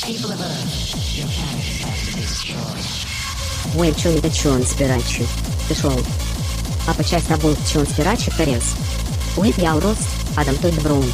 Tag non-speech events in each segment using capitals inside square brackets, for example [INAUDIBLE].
People of Earth, your planet is about to be destroyed. Ой, чё не чё он спирачи? Пішов. А почесть на був чё он спирачи перес. Уит я рост, адам той добром.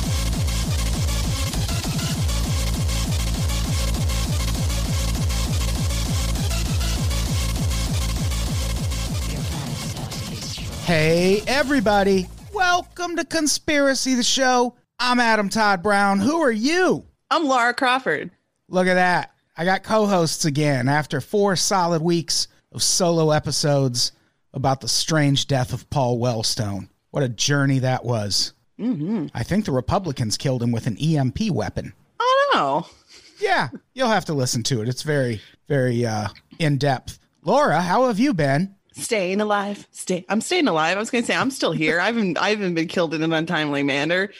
Your planet is about to be destroyed. Hey, everybody. Welcome to Conspiracy the Show. I'm Adam Todd Brown. Who are you? I'm Laura Crawford. Look at that. I got co hosts again after four solid weeks of solo episodes about the strange death of Paul Wellstone. What a journey that was. Mm-hmm. I think the Republicans killed him with an EMP weapon. Oh no. Yeah, you'll have to listen to it. It's very, very uh, in depth. Laura, how have you been? Staying alive. Stay I'm staying alive. I was gonna say I'm still here. I haven't I haven't been killed in an untimely manner,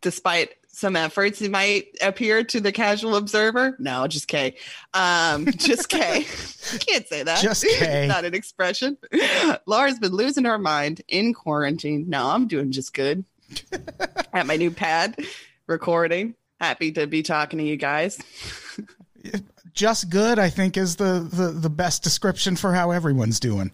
despite some efforts it might appear to the casual observer. No, just K. Um, just K. [LAUGHS] Can't say that. Just K. [LAUGHS] Not an expression. Laura's been losing her mind in quarantine. No, I'm doing just good. [LAUGHS] At my new pad, recording. Happy to be talking to you guys. Just good, I think, is the, the, the best description for how everyone's doing.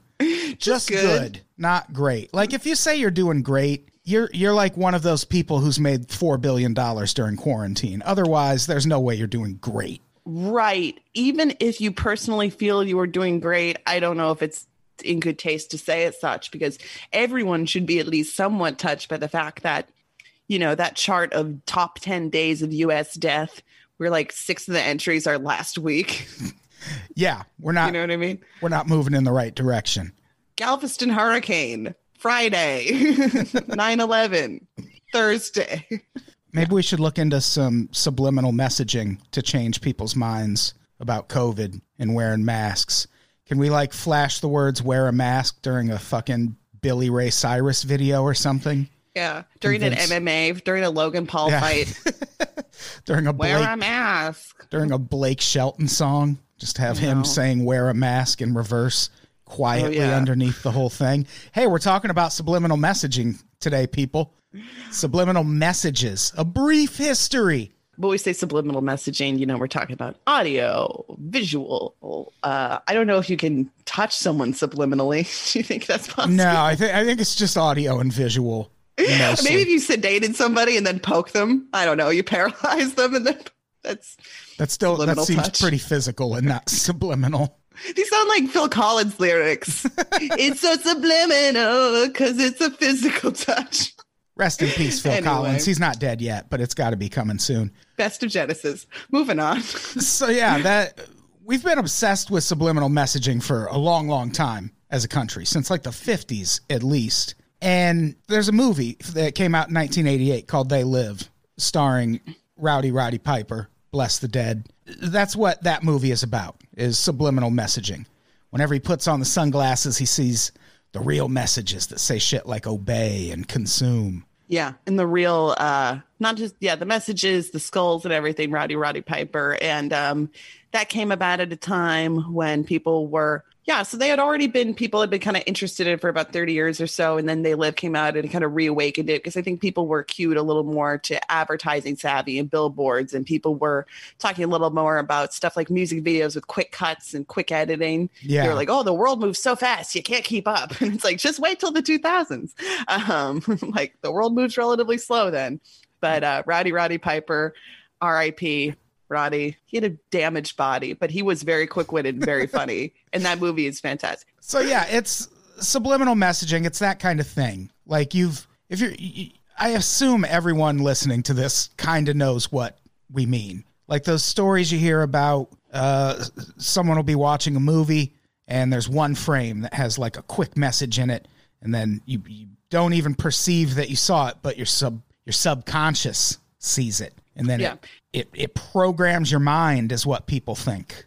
Just, good. good. not great. Like if you say you're doing great, you're you're like one of those people who's made four billion dollars during quarantine. Otherwise, there's no way you're doing great. Right. Even if you personally feel you are doing great, I don't know if it's in good taste to say as such because everyone should be at least somewhat touched by the fact that, you know, that chart of top 10 days of US death, where like six of the entries are last week. [LAUGHS] Yeah, we're not You know what I mean? we're not moving in the right direction. Galveston hurricane, Friday, [LAUGHS] 9 11, Thursday. Maybe we should look into some subliminal messaging to change people's minds about COVID and wearing masks. Can we like flash the words wear a mask during a fucking Billy Ray Cyrus video or something? Yeah. During an MMA, during a Logan Paul Yeah. fight, [LAUGHS] During a wear a mask. during a Blake Shelton song. Just have him saying "wear a mask" in reverse, quietly Oh, yeah. underneath the whole thing. Hey, we're talking about subliminal messaging today, people. Subliminal messages, a brief history. but we say subliminal messaging, you know, we're talking about audio, visual. Uh, I don't know if you can touch someone subliminally. [LAUGHS] Do you think that's possible? No, I think I think it's just audio and visual. mostly. Maybe if you sedated somebody and then poke them, I don't know, you paralyze them and then [LAUGHS] that's that still that seems touch. pretty physical and not [LAUGHS] subliminal. These sound like Phil Collins lyrics. [LAUGHS] it's so subliminal because it's a physical touch. Rest in peace, Phil Anyway. Collins. He's not dead yet, but it's got to be coming soon. Best of Genesis. Moving on. [LAUGHS] so yeah, that we've been obsessed with subliminal messaging for a long, long time as a country, since like the 50s at least. And there's a movie that came out in 1988 called They Live, starring Rowdy Roddy Piper, bless the dead. That's what that movie is about, is subliminal messaging. Whenever he puts on the sunglasses, he sees the real messages that say shit like obey and consume. Yeah, and the real, uh, not just yeah, the messages, the skulls, and everything. Rowdy Roddy Piper, and um, that came about at a time when people were yeah, so they had already been people had been kind of interested in it for about thirty years or so, and then they live came out and kind of reawakened it because I think people were cued a little more to advertising savvy and billboards, and people were talking a little more about stuff like music videos with quick cuts and quick editing. Yeah. they were like, oh, the world moves so fast, you can't keep up, [LAUGHS] and it's like just wait till the two thousands. [LAUGHS] Um, [LAUGHS] like the world moves relatively slow then. But uh, Rowdy Roddy Piper, R.I.P. Roddy, he had a damaged body, but he was very quick witted and very funny. [LAUGHS] and that movie is fantastic. So yeah, it's subliminal messaging. It's that kind of thing. Like you've, if you're, I assume everyone listening to this kind of knows what we mean. Like those stories you hear about, uh, someone will be watching a movie and there's one frame that has like a quick message in it, and then you, you don't even perceive that you saw it, but your sub your subconscious sees it, and then Yeah. it, it it programs your mind, is what people think.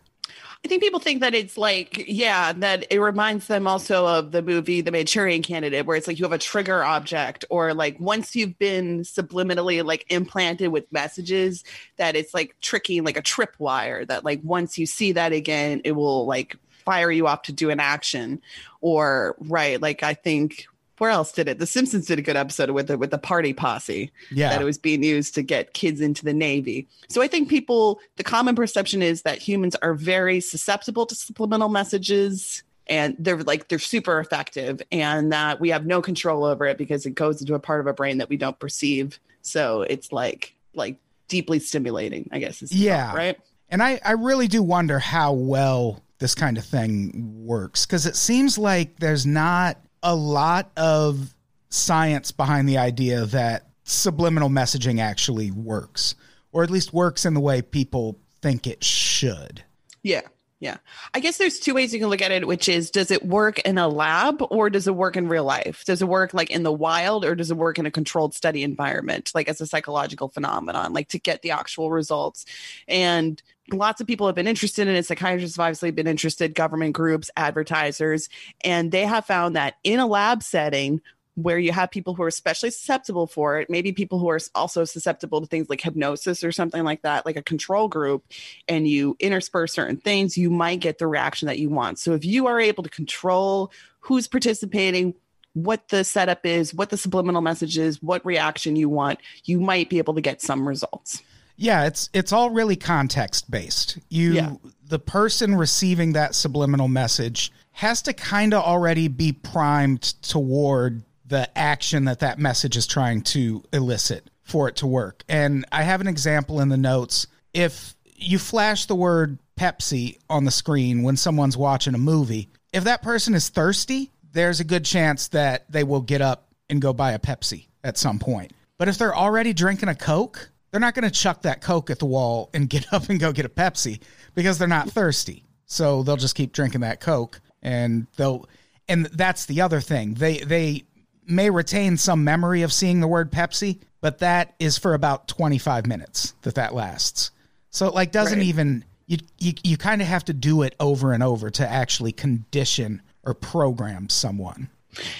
I think people think that it's like, yeah, that it reminds them also of the movie The Manchurian Candidate, where it's like you have a trigger object, or like once you've been subliminally like implanted with messages, that it's like tricking like a tripwire, that like once you see that again, it will like fire you off to do an action. Or, right, like I think where else did it? The Simpsons did a good episode with it with the party posse. Yeah. That it was being used to get kids into the Navy. So I think people, the common perception is that humans are very susceptible to subliminal messages and they're like they're super effective and that we have no control over it because it goes into a part of our brain that we don't perceive. So it's like like deeply stimulating, I guess Yeah. thought, right? And I, I really do wonder how well this kind of thing works because it seems like there's not a lot of science behind the idea that subliminal messaging actually works, or at least works in the way people think it should. Yeah. Yeah. I guess there's two ways you can look at it, which is does it work in a lab or does it work in real life? Does it work like in the wild or does it work in a controlled study environment, like as a psychological phenomenon, like to get the actual results? And lots of people have been interested in it. Psychiatrists have obviously been interested, government groups, advertisers, and they have found that in a lab setting, where you have people who are especially susceptible for it, maybe people who are also susceptible to things like hypnosis or something like that, like a control group, and you intersperse certain things, you might get the reaction that you want. So if you are able to control who's participating, what the setup is, what the subliminal message is, what reaction you want, you might be able to get some results. Yeah, it's it's all really context based. You Yeah. the person receiving that subliminal message has to kind of already be primed toward the action that that message is trying to elicit for it to work. And I have an example in the notes. If you flash the word Pepsi on the screen when someone's watching a movie, if that person is thirsty, there's a good chance that they will get up and go buy a Pepsi at some point. But if they're already drinking a Coke, they're not going to chuck that Coke at the wall and [LAUGHS] get up and go get a Pepsi because they're not thirsty. So they'll just keep drinking that Coke and they'll and that's the other thing. They they may retain some memory of seeing the word Pepsi, but that is for about 25 minutes that that lasts. So it like doesn't Right. even you you you kind of have to do it over and over to actually condition or program someone.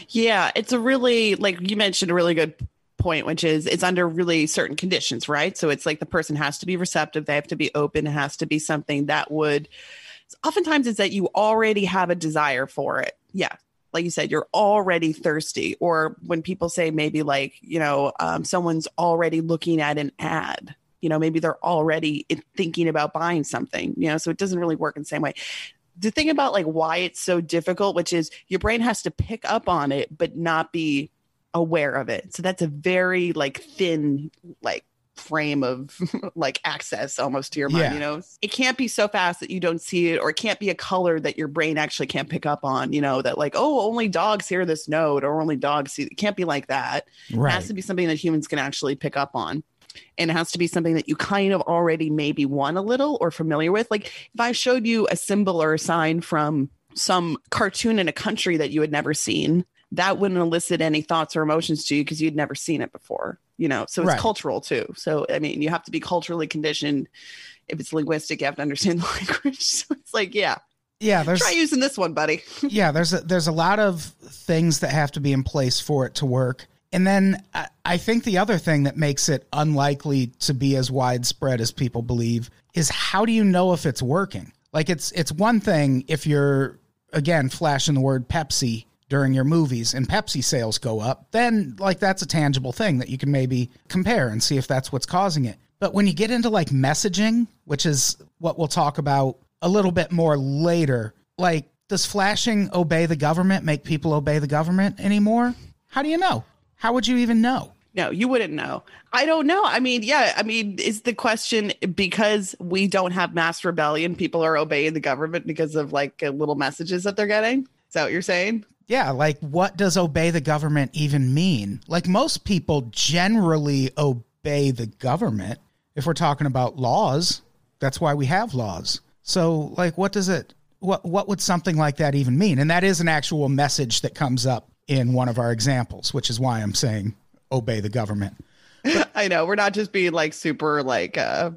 Yeah, it's a really like you mentioned a really good point, which is it's under really certain conditions, right? So it's like the person has to be receptive, they have to be open, it has to be something that would oftentimes it's that you already have a desire for it. Yeah. Like you said, you're already thirsty. Or when people say maybe like, you know, um, someone's already looking at an ad, you know, maybe they're already thinking about buying something, you know, so it doesn't really work in the same way the thing about like why it's so difficult, which is your brain has to pick up on it but not be aware of it. So that's a very like thin like frame of [LAUGHS] like access almost to your mind, Yeah. you know. It can't be so fast that you don't see it or it can't be a color that your brain actually can't pick up on, you know, that like oh, only dogs hear this note or only dogs see it can't be like that. right. It has to be something that humans can actually pick up on. And it has to be something that you kind of already maybe want a little or familiar with. Like if I showed you a symbol or a sign from some cartoon in a country that you had never seen, that wouldn't elicit any thoughts or emotions to you because you'd never seen it before. You know, so it's Right. cultural too. So I mean, you have to be culturally conditioned. If it's linguistic, you have to understand [LAUGHS] the language. So it's like, yeah, Yeah, there's try using this one, buddy. [LAUGHS] yeah, there's a, there's a lot of things that have to be in place for it to work. And then I, I think the other thing that makes it unlikely to be as widespread as people believe is how do you know if it's working? Like it's it's one thing if you're again flashing the word Pepsi during your movies and Pepsi sales go up, then like that's a tangible thing that you can maybe compare and see if that's what's causing it. But when you get into like messaging, which is what we'll talk about a little bit more later, like does flashing obey the government make people obey the government anymore? How do you know? How would you even know? No, you wouldn't know. I don't know. I mean, yeah, I mean, is the question because we don't have mass rebellion, people are obeying the government because of like little messages that they're getting? Is that what you're saying? Yeah, like what does obey the government even mean? Like most people generally obey the government if we're talking about laws. That's why we have laws. So like what does it what what would something like that even mean? And that is an actual message that comes up in one of our examples, which is why I'm saying obey the government. [LAUGHS] I know we're not just being like super like uh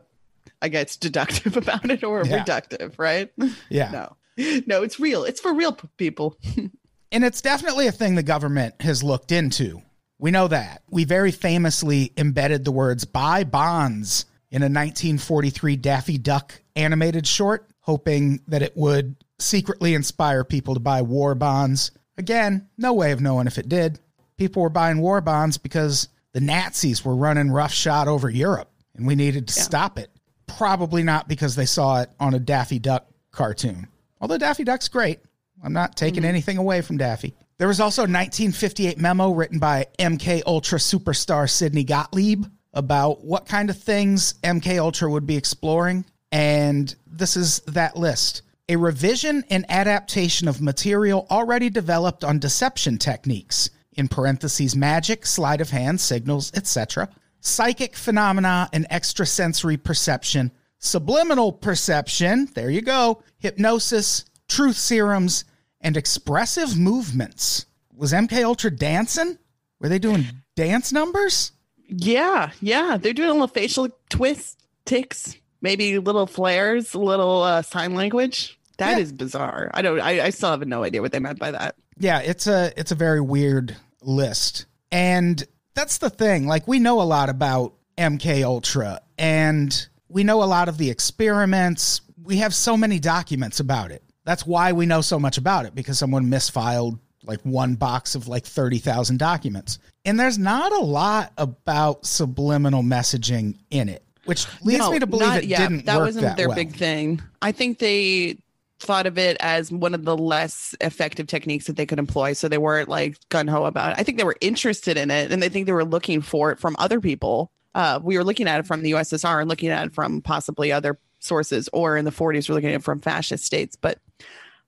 I guess deductive [LAUGHS] about it or Yeah. reductive, right? Yeah. [LAUGHS] No. No, it's real. It's for real people. And it's definitely a thing the government has looked into. We know that. We very famously embedded the words buy bonds in a 1943 Daffy Duck animated short, hoping that it would secretly inspire people to buy war bonds. Again, no way of knowing if it did. people were buying war bonds because the Nazis were running roughshod over Europe and we needed to stop it. Probably not because they saw it on a Daffy Duck cartoon. Although Daffy Duck's great. I'm not taking mm-hmm. anything away from Daffy. There was also a 1958 memo written by MK Ultra superstar Sidney Gottlieb about what kind of things MK Ultra would be exploring and this is that list. A revision and adaptation of material already developed on deception techniques in parentheses magic, sleight of hand, signals, etc. Psychic phenomena and extrasensory perception, subliminal perception, there you go, hypnosis, truth serums, and expressive movements. Was MK Ultra dancing? Were they doing dance numbers? Yeah, yeah. They're doing a little facial twist, ticks, maybe little flares, a little uh, sign language. That is Yeah. bizarre. I don't. I, I still have no idea what they meant by that. Yeah, it's a it's a very weird list. And that's the thing. Like we know a lot about MK Ultra and we know a lot of the experiments. We have so many documents about it. That's why we know so much about it because someone misfiled like one box of like 30,000 documents. And there's not a lot about subliminal messaging in it, which leads No, me to believe not- it yeah, didn't that work wasn't that their well. big thing. I think they thought of it as one of the less effective techniques that they could employ. So they weren't like gun ho about it. I think they were interested in it and they think they were looking for it from other people. Uh, we were looking at it from the USSR and looking at it from possibly other sources, or in the 40s, we're looking at it from fascist states. But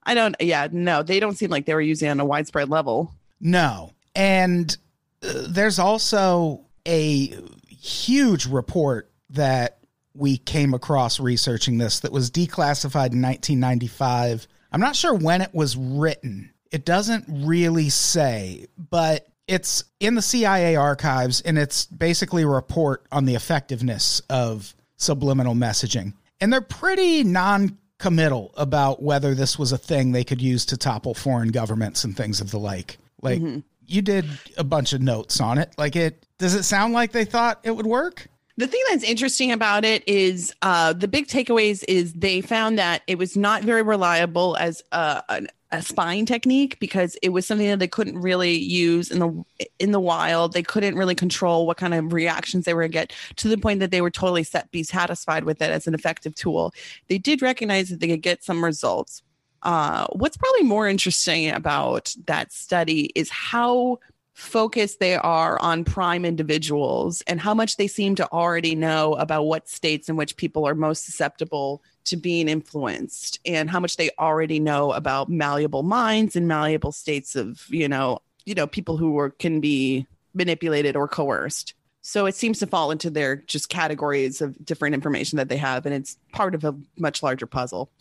I don't, yeah, no, they don't seem like they were using it on a widespread level. No. And uh, there's also a huge report that we came across researching this that was declassified in 1995. I'm not sure when it was written. It doesn't really say, but it's in the CIA archives and it's basically a report on the effectiveness of subliminal messaging. And they're pretty non committal about whether this was a thing they could use to topple foreign governments and things of the like. Like you did a bunch of notes on it. Like it does it sound like they thought it would work? The thing that's interesting about it is uh, the big takeaways is they found that it was not very reliable as a, an, a spying technique because it was something that they couldn't really use in the in the wild. They couldn't really control what kind of reactions they were going to get to the point that they were totally set be satisfied with it as an effective tool. They did recognize that they could get some results. Uh, what's probably more interesting about that study is how focused they are on prime individuals and how much they seem to already know about what states in which people are most susceptible to being influenced and how much they already know about malleable minds and malleable states of you know you know people who are, can be manipulated or coerced. So it seems to fall into their just categories of different information that they have and it's part of a much larger puzzle.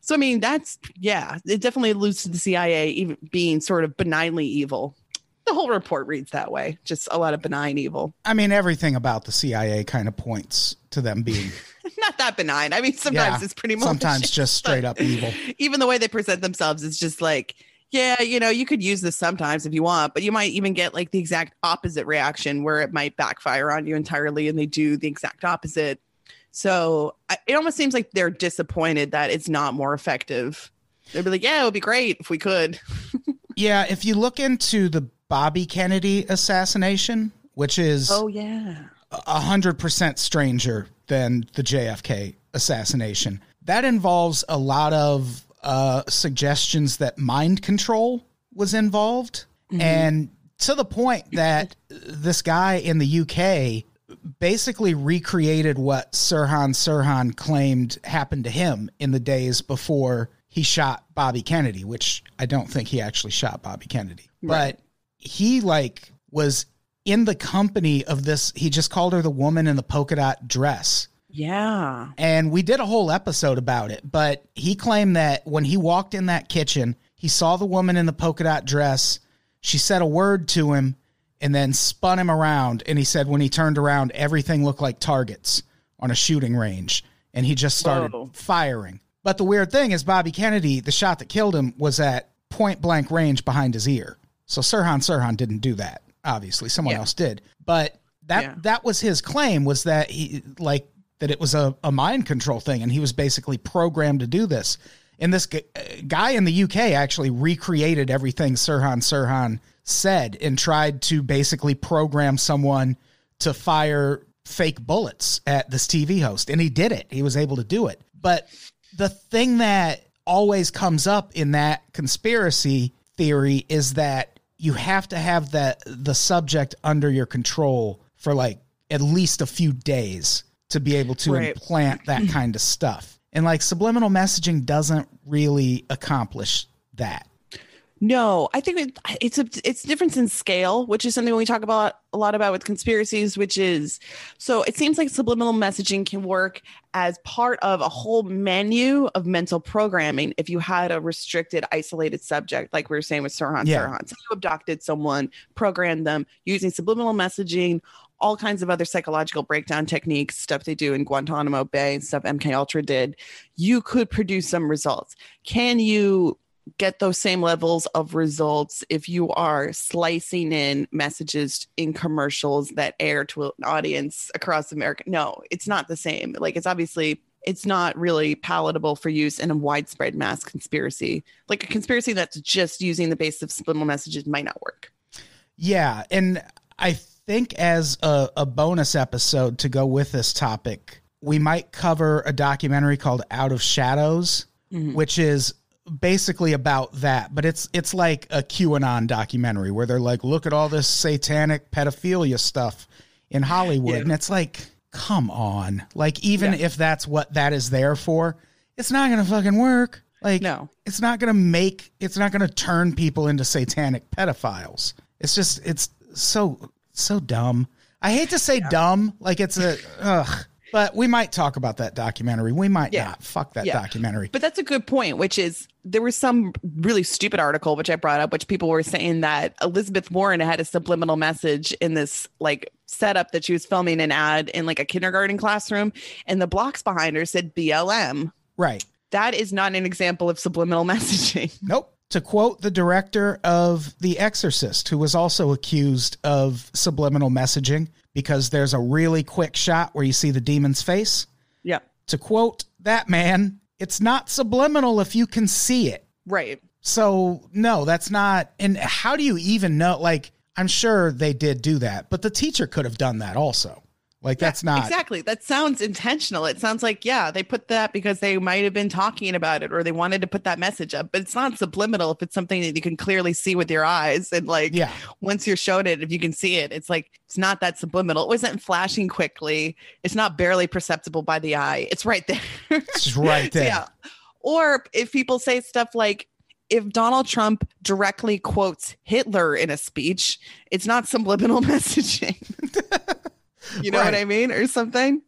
So i mean that's yeah it definitely alludes to the cia even being sort of benignly evil the whole report reads that way. Just a lot of benign evil. I mean, everything about the CIA kind of points to them being [LAUGHS] not that benign. I mean sometimes Yeah, it's pretty much sometimes [LAUGHS] just straight up evil. even the way they present themselves is just like yeah you know you could use this sometimes if you want but you might even get like the exact opposite reaction where it might backfire on you entirely and they do the exact opposite. So I, it almost seems like they're disappointed that it's not more effective. They'd be like yeah it would be great if we could. [LAUGHS] Yeah, if you look into the Bobby Kennedy assassination, which is oh yeah. a hundred percent stranger than the JFK assassination. That involves a lot of uh, suggestions that mind control was involved, and to the point that this guy in the UK basically recreated what Sirhan Sirhan claimed happened to him in the days before he shot Bobby Kennedy, which I don't think he actually shot Bobby Kennedy, but he like was in the company of this. He just called her the woman in the polka dot dress. yeah And we did a whole episode about it, but he claimed that when he walked in that kitchen, he saw the woman in the polka dot dress. She said a word to him and then spun him around. And he said when he turned around, everything looked like targets on a shooting range. And he just started Whoa. firing. But the weird thing is, Bobby Kennedy, the shot that killed him, was at point blank range behind his ear. So Sirhan Sirhan didn't do that. Obviously, someone Yeah. else did. But that Yeah. that was his claim was that he like that it was a, a mind control thing and he was basically programmed to do this and this uh, guy in the uk actually recreated everything sirhan sirhan said and tried to basically program someone to fire fake bullets at this TV host. And he did it. He was able to do it. But the thing that always comes up in that conspiracy theory is that you have to have that the subject under your control for like at least a few days to be able to Right. implant that [CLEARS THROAT] kind of stuff. And like subliminal messaging doesn't really accomplish that. No, I think it, it's a it's difference in scale, which is something we talk about a lot about with conspiracies. Which is so it seems like subliminal messaging can work as part of a whole menu of mental programming. If you had a restricted, isolated subject, like we were saying with Sirhan Yeah. Sirhan, so you abducted someone, programmed them using subliminal messaging, all kinds of other psychological breakdown techniques, stuff they do in Guantanamo Bay and stuff MK Ultra did. You could produce some results. Can you? Get those same levels of results if you are slicing in messages in commercials that air to an audience across America. No, it's not the same. Like it's obviously it's not really palatable for use in a widespread mass conspiracy. Like a conspiracy that's just using the base of subliminal messages might not work. Yeah, and I think as a, a bonus episode to go with this topic, we might cover a documentary called Out of Shadows, mm-hmm. which is basically about that, but it's it's like a QAnon documentary where they're like, look at all this satanic pedophilia stuff in Hollywood, Yeah. and it's like, come on, like even Yeah. if that's what that is there for, it's not gonna fucking work. Like, No. it's not gonna make, it's not gonna turn people into satanic pedophiles. It's just, it's so so dumb. I hate to say dumb, like it's a ugh. But we might talk about that documentary. We might Yeah. not. Fuck that Yeah. documentary. But that's a good point, which is there was some really stupid article which I brought up, which people were saying that Elizabeth Warren had a subliminal message in this like setup that she was filming an ad in like a kindergarten classroom, and the blocks behind her said BLM. right. That is not an example of subliminal [LAUGHS] messaging. Nope. To quote the director of The Exorcist, who was also accused of subliminal messaging because there's a really quick shot where you see the demon's face. yeah. To quote that man, it's not subliminal if you can see it. Right. So, no, that's not. And how do you even know? Like, I'm sure they did do that, but the teacher could have done that also. Like, that's not. exactly. That sounds intentional. It sounds like, yeah, they put that because they might have been talking about it or they wanted to put that message up, but it's not subliminal if it's something that you can clearly see with your eyes. And like, Yeah. once you're shown it, if you can see it, it's like, it's not that subliminal. It wasn't flashing quickly. It's not barely perceptible by the eye. It's right there. It's right So, there. [LAUGHS] yeah. Or if people say stuff like, if Donald Trump directly quotes Hitler in a speech, it's not subliminal [LAUGHS] messaging. [LAUGHS] [LAUGHS] you know what I mean? Or something.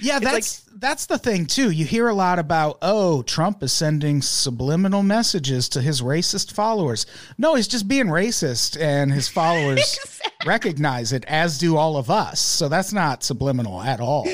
Yeah, [LAUGHS] that's that's the thing too. You hear a lot about, oh, Trump is sending subliminal messages to his racist followers. No, he's just being racist, and his followers [LAUGHS] recognize it, as do all of us. So that's not subliminal at all.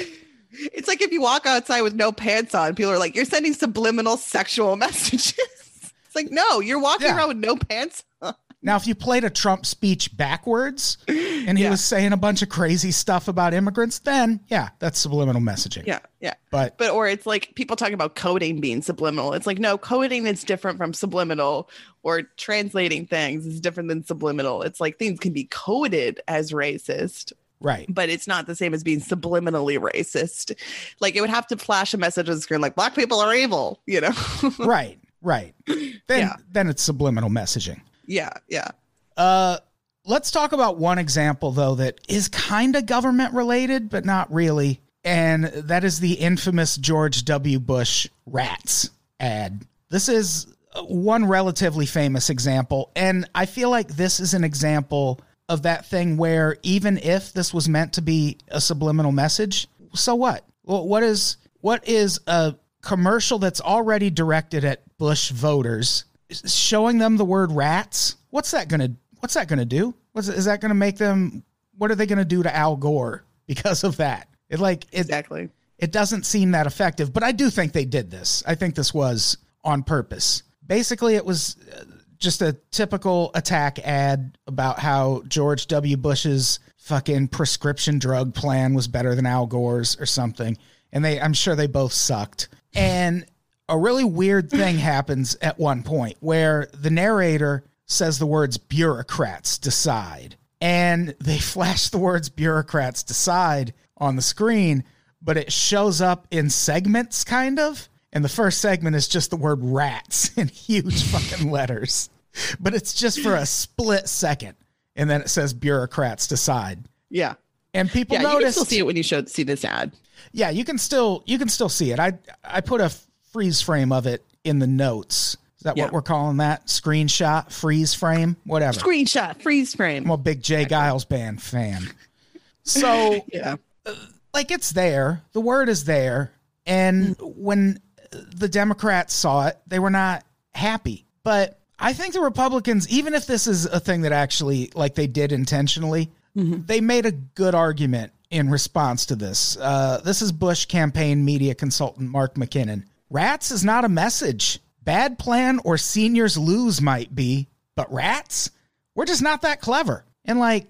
It's like if you walk outside with no pants on, people are like, you're sending subliminal sexual messages. it's like, no, you're walking Yeah. around with no pants on. Now, if you played a Trump speech backwards [GASPS] and he Yeah. was saying a bunch of crazy stuff about immigrants, then yeah, that's subliminal messaging. Yeah, yeah. But But or it's like people talking about coding being subliminal. It's like no, coding is different from subliminal, or translating things is different than subliminal. It's like things can be coded as racist, right. but it's not the same as being subliminally racist. Like it would have to flash a message on the screen like black people are evil, you know? [LAUGHS] right. Right. Then Yeah. then it's subliminal messaging. Yeah, yeah. Uh, let's talk about one example though that is kind of government related, but not really, and that is the infamous George W. Bush rats ad. This is one relatively famous example, and I feel like this is an example of that thing where even if this was meant to be a subliminal message, so what? Well, what is what is a commercial that's already directed at Bush voters showing them the word rats? What's that going to what's that going to do? What's is that going to make them what are they going to do to Al Gore because of that? It like it Exactly. it doesn't seem that effective, but I do think they did this. I think this was on purpose. Basically, it was uh, just a typical attack ad about how George W. Bush's fucking prescription drug plan was better than Al Gore's or something. And they, I'm sure they both sucked. And a really weird thing [LAUGHS] happens at one point where the narrator says the words bureaucrats decide. And they [LAUGHS] flash the words bureaucrats decide on the screen, but it shows up in segments kind of. And the first segment is just the word rats [LAUGHS] in huge fucking letters. But it's just for a split second. And then it says bureaucrats decide. Yeah. And people Yeah, you can still see it when you show see this ad. yeah, you can still you can still see it. I I put a freeze frame of it in the notes. Is that Yeah. what we're calling that? Screenshot, freeze frame, whatever. Screenshot, freeze frame. I'm a big J. Geils band fan. So [LAUGHS] yeah. Uh, like it's there. The word is there. And hmm. when the Democrats saw it, they were not happy. But I think the Republicans, even if this is a thing that actually like they did intentionally, mm-hmm. they made a good argument in response to this. Uh, this is Bush campaign media consultant Mark McKinnon. Rats is not a message. Bad plan or seniors lose might be, but rats? We're just not that clever. And like,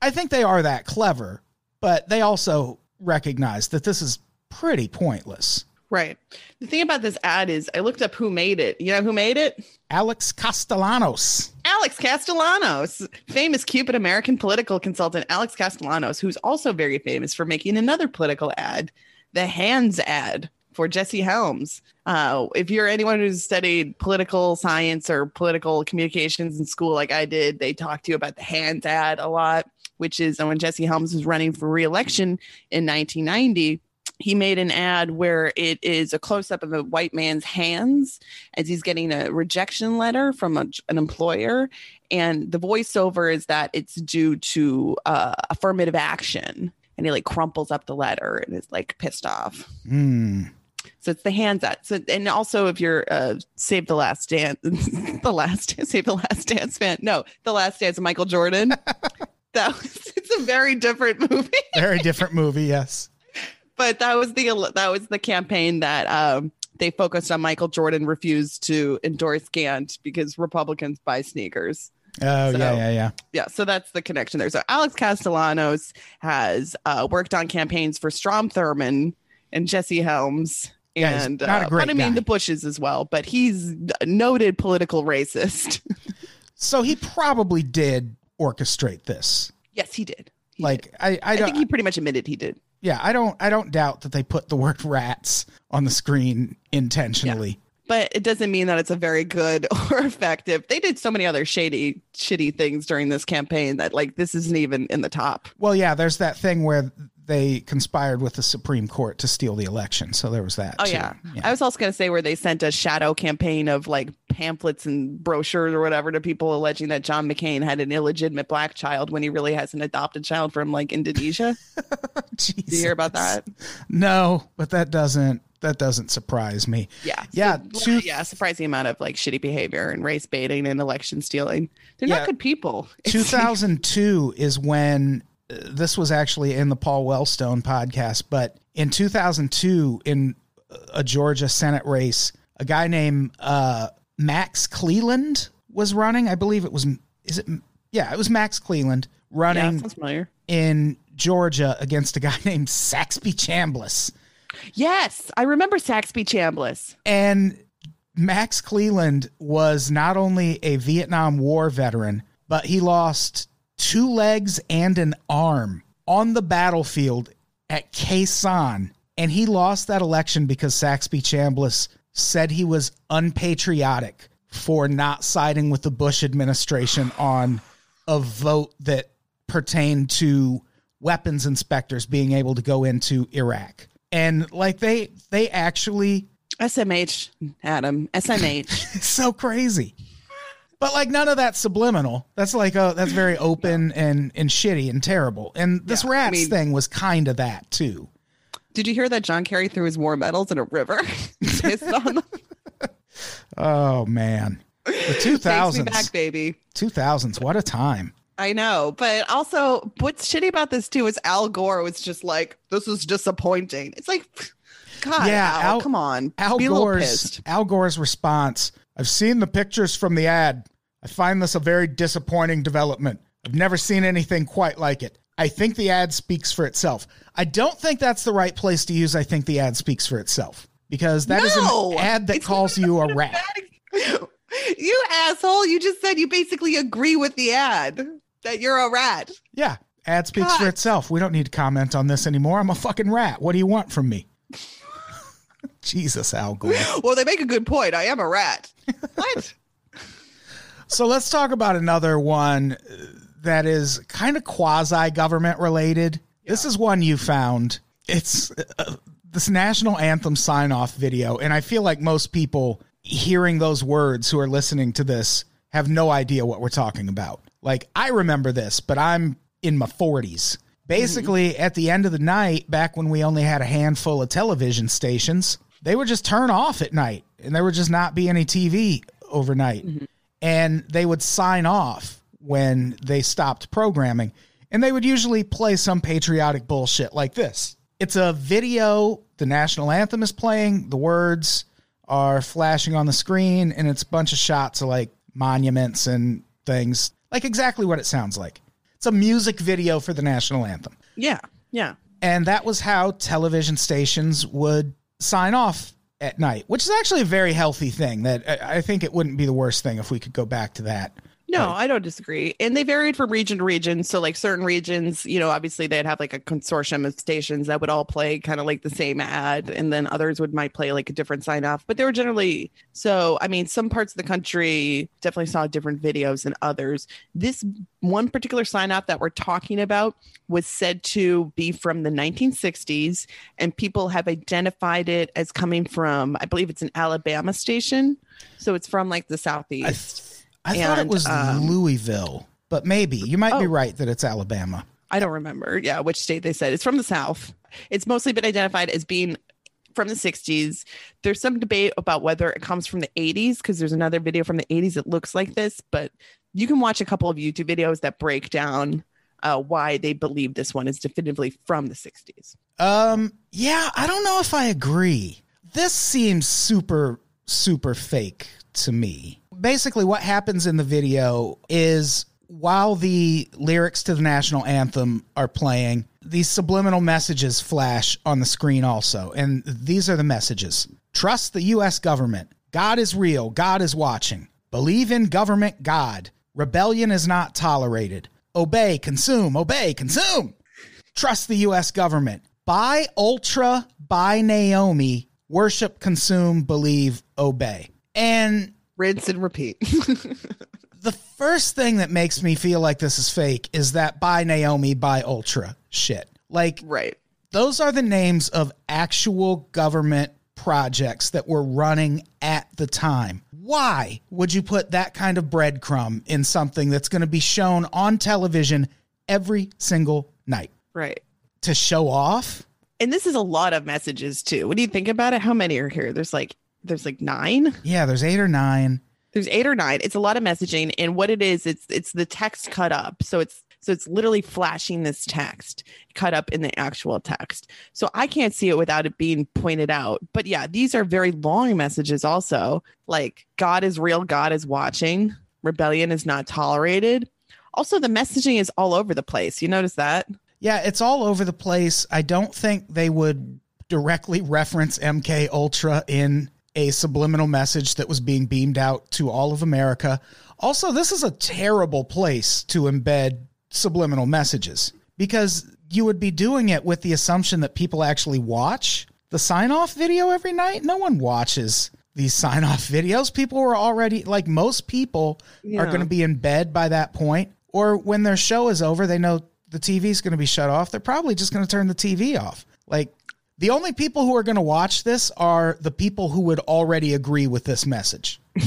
I think they are that clever, but they also recognize that this is pretty pointless. Right. The thing about this ad is I looked up who made it. You know who made it? Alex Castellanos. Alex Castellanos, famous Cuban American political consultant Alex Castellanos, who's also very famous for making another political ad, the Hands ad for Jesse Helms. Uh, if you're anyone who's studied political science or political communications in school, like I did, they talk to you about the Hands ad a lot, which is when Jesse Helms was running for reelection in 1990 he made an ad where it is a close up of a white man's hands as he's getting a rejection letter from a, an employer. And the voiceover is that it's due to uh, affirmative action. And he like crumples up the letter and is like pissed off. Hmm. So it's the hands at. So and also if you're uh Save the Last Dance, [LAUGHS] the last [LAUGHS] Save the Last Dance fan. No, the Last Dance of Michael Jordan. [LAUGHS] that was it's a very different movie. Very different movie, yes. but that was the that was the campaign that um, they focused on. Michael Jordan refused to endorse Gantt because Republicans buy sneakers. Oh, So- yeah, yeah, yeah. Yeah, so that's the connection there. So Alex Castellanos has uh, worked on campaigns for Strom Thurmond and Jesse Helms. Yeah, and not a uh, great but I mean guy. the Bushes as well, but he's a noted political racist. [LAUGHS] So he probably did orchestrate this. yes, he did. He Like did. I, I I think he pretty much admitted he did. yeah, I don't I don't doubt that they put the word rats on the screen intentionally. but it doesn't mean that it's a very good [LAUGHS] or effective. They did so many other shady, shitty things during this campaign that like this isn't even in the top. Well, yeah, there's that thing where they conspired with the Supreme Court to steal the election. So there was that. Oh too. yeah. I was also going to say where they sent a shadow campaign of like pamphlets and brochures or whatever to people alleging that John McCain had an illegitimate black child when he really has an adopted child from like Indonesia. [LAUGHS] Did you hear about that? No, but that doesn't that doesn't surprise me. Yeah. Yeah, So, yeah. Surprising amount of like shitty behavior and race baiting and election stealing. They're Yeah. not good people. [LAUGHS] 2002 is when this was actually in the Paul Wellstone podcast, but in 2002 in a Georgia Senate race, a guy named uh, Max Cleland was running. I believe it was is it yeah, it was Max Cleland running familiar. in Georgia against a guy [LAUGHS] named Saxby Chambliss. Yes, I remember Saxby Chambliss. And Max Cleland was not only a Vietnam War veteran, but he lost two legs and an arm on the battlefield at Sanh. And he lost that election because Saxby Chambliss said he was unpatriotic for not siding with the Bush administration on a vote that pertained to weapons inspectors being able to go into Iraq. And like they they actually SMH, Adam. SMH. [LAUGHS] so crazy. But like none of that's subliminal. That's like a that's very open and and shitty and terrible. And this Yeah, I rats mean- thing was kind of that too. Did you hear that John Kerry threw his war medals in a river? Pissed on them. Oh man. The [LAUGHS] me 2000s. back, baby. 2000s. What a time. I know, but also what's shitty about this too is Al Gore was just like, "This is disappointing." It's like, [SIGHS] God, Yeah, Al, Al- come on, Al Gore's. Al Gore's response. I've seen the pictures from the ad. I find this a very disappointing development. I've never seen anything quite like it. I think the ad speaks for itself. I don't think that's the right place to use I think the ad speaks for itself because that is No, an ad that [LAUGHS] calls you a rat. [LAUGHS] You asshole. You just said you basically agree with the ad that you're a rat. Yeah, ad speaks for itself. We don't need to comment on this anymore. I'm a fucking rat. What do you want from me? [LAUGHS] Jesus, Al Gore. Well, they make a good point. I am a rat. What? So let's talk about another one uh, that is kind of quasi government related. This is one you found. It's uh, this national anthem sign off video. And I feel like most people hearing those words who are listening to this have no idea what we're talking about. Like, I remember this, but I'm in my 40s. Basically, at the end of the night, back when we only had a handful of television stations, they would just turn off at night and there would just not be any TV overnight. And they would sign off when they stopped programming. And they would usually play some patriotic bullshit like this. It's a video, the national anthem is playing, the words are flashing on the screen, and it's a bunch of shots of like monuments and things, like exactly what it sounds like. It's a music video for the national anthem. Yeah. Yeah. And that was how television stations would sign off at night, which is actually a very healthy thing. That I think it wouldn't be the worst thing if we could go back to that. No, I don't disagree. And they varied from region to region. So, like certain regions, you know, obviously they'd have like a consortium of stations that would all play kind of like the same ad, and then others would might play like a different sign off. But they were generally so. I mean, some parts of the country definitely saw different videos than others. This one particular sign off that we're talking about was said to be from the 1960s, and people have identified it as coming from, I believe it's an Alabama station. So it's from like the southeast. I thought it was um, Louisville, but maybe you might be Oh. right that it's Alabama. I don't remember. Yeah, which state they said. It's from the South. It's mostly been identified as being from the 60s. There's some debate about whether it comes from the 80s because there's another video from the 80s that looks like this, but you can watch a couple of YouTube videos that break down uh, why they believe this one is definitively from the 60s. Um, yeah, I don't know if I agree. This seems super, super fake to me. Basically, what happens in the video is while the lyrics to the national anthem are playing, these subliminal messages flash on the screen also. And these are the messages Trust the U.S. government. God is real. God is watching. Believe in government God. Rebellion is not tolerated. Obey, consume, obey, consume. Trust the U.S. government. Buy Ultra, buy Naomi. Worship, consume, believe, obey. And Rinse and repeat. [LAUGHS] the first thing that makes me feel like this is fake is that by Naomi, by Ultra shit. Like, right. those are the names of actual government projects that were running at the time. Why would you put that kind of breadcrumb in something that's going to be shown on television every single night? Right. To show off? And this is a lot of messages too. What do you think about it? How many are here? There's like there's like nine. Yeah, there's eight or nine. there's eight or nine. It's a lot of messaging and what it is it's it's the text cut up. So it's so it's literally flashing this text cut up in the actual text. So i can't see it without it being pointed out. But yeah these are very long messages also. Like god is real god is watching. Rebellion is not tolerated. Also the messaging is all over the place. You notice that? Yeah, it's all over the place. I don't think they would directly reference MK Ultra in a subliminal message that was being beamed out to all of America. Also, this is a terrible place to embed subliminal messages because you would be doing it with the assumption that people actually watch the sign off video every night. No one watches these sign off [LAUGHS] videos. People are already like most people are going to be in bed by that point or when their show is over, they know the TV's going to be shut off. They're probably just going to turn the TV off. Like the only people who are going to watch this are the people who would already agree with this message. [LAUGHS]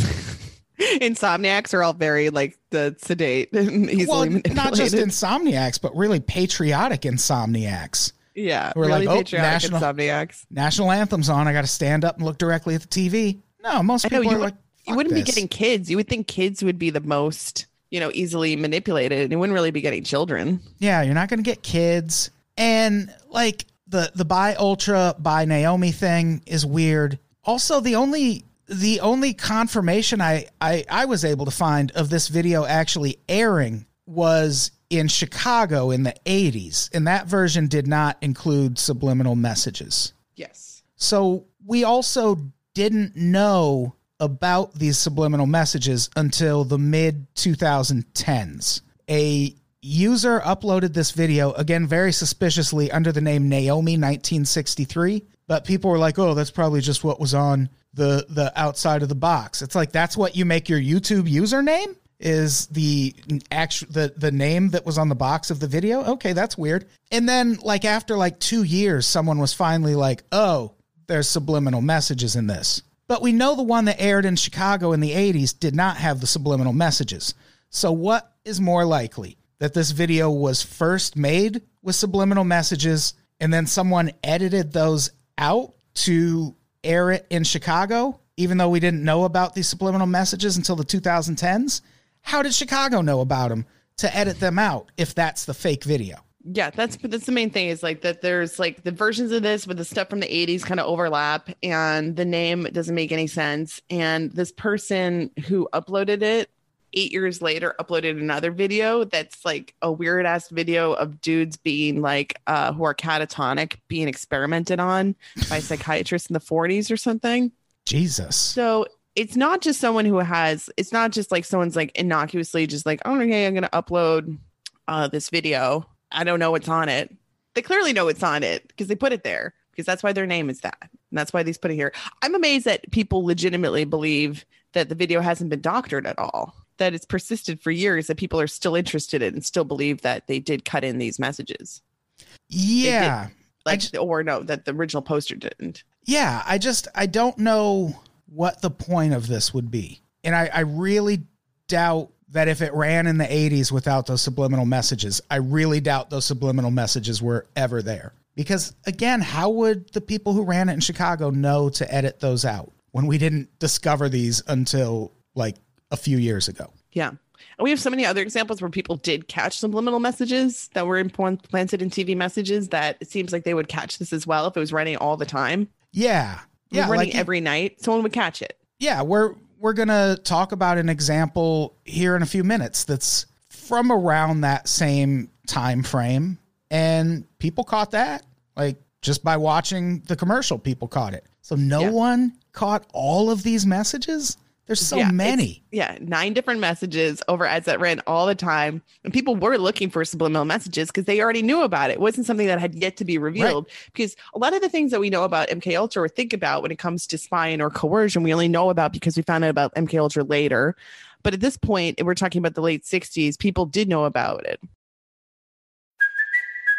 insomniacs are all very like the sedate and [LAUGHS] easily well, manipulated. not just insomniacs, but really patriotic insomniacs. yeah We're really like, oh, national- insomniacs National anthem's on. I got to stand up and look directly at the TV. No, most I know people you, are would, like, you wouldn't this." be getting kids. You would think kids would be the most, you know, easily manipulated, and you wouldn't really be getting children. Yeah, you're not going to get kids. And like the the buy ultra buy Naomi thing is weird. Also, the only the only confirmation I, I I was able to find of this video actually airing was in Chicago in the 80s, and that version did not include subliminal messages. Yes. So we also didn't know about these subliminal messages until the mid 2010s. A user uploaded this video, again, very suspiciously under the name Naomi1963, but people were like, oh, that's probably just what was on the, the outside of the box. It's like, that's what you make your YouTube username? Is the actual the the name that was on the box of the video? Okay, that's weird. And then like after like 2 years someone was finally like, "Oh, there's subliminal messages in this." But we know the one that aired in Chicago in the 80s did not have the subliminal messages. So, what is more likely? That this video was first made with subliminal messages and then someone edited those out to air it in Chicago, even though we didn't know about these subliminal messages until the 2010s? How did Chicago know about them to edit them out if that's the fake video? yeah that's that's the main thing is like that there's like the versions of this with the stuff from the 80s kind of overlap and the name doesn't make any sense and this person who uploaded it eight years later uploaded another video that's like a weird ass video of dudes being like uh who are catatonic being experimented on by [LAUGHS] psychiatrists in the 40s or something. Jesus. so it's not just someone who has it's not just like someone's like innocuously just like oh okay i'm gonna upload uh this video. I don't know what's on it. They clearly know what's on it because they put it there because that's why their name is that. And that's why these put it here. I'm amazed that people legitimately believe that the video hasn't been doctored at all that it's persisted for years that people are still interested in and still believe that they did cut in these messages Yeah. like just- or no that the original poster didn't Yeah, I just I don't know what the point of this would be. And I, I really doubt that if it ran in the 80s without those subliminal messages, I really doubt those subliminal messages were ever there. Because again, how would the people who ran it in Chicago know to edit those out when we didn't discover these until like a few years ago? Yeah. And we have so many other examples where people did catch subliminal messages that were implanted in TV messages that it seems like they would catch this as well if it was running all the time. Yeah. Yeah, running like every night. Someone would catch it. yeah we're we're gonna talk about an example here in a few minutes that's from around that same time frame and people caught that like just by watching the commercial people caught it so no Yeah. one caught all of these messages there's so Yeah, many Yeah. Nine different messages over ads that ran all the time. And people were looking for subliminal messages because they already knew about it. It wasn't something that had yet to be revealed. Because a lot of the things that we know about MK Ultra or think about when it comes to spying or coercion, we only know about because we found out about MK Ultra later. But at this point, we're talking about the late 60s, people did know about it.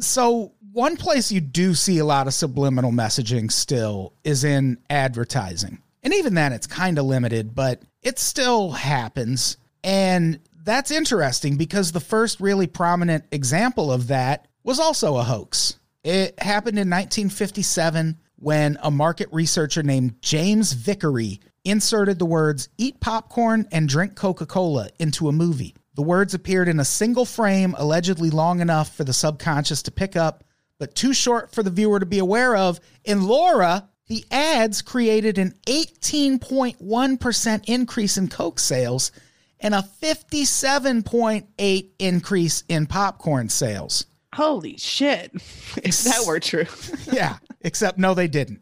So, one place you do see a lot of subliminal messaging still is in advertising. And even then, it's kind of limited, but it still happens. And that's interesting because the first really prominent example of that was also a hoax. It happened in 1957 when a market researcher named James Vicary inserted the words eat popcorn and drink Coca Cola into a movie. The words appeared in a single frame, allegedly long enough for the subconscious to pick up, but too short for the viewer to be aware of. In Laura, the ads created an 18.1% increase in Coke sales and a 57.8 increase in popcorn sales. Holy shit. [LAUGHS] if that were true. [LAUGHS] yeah, except no, they didn't.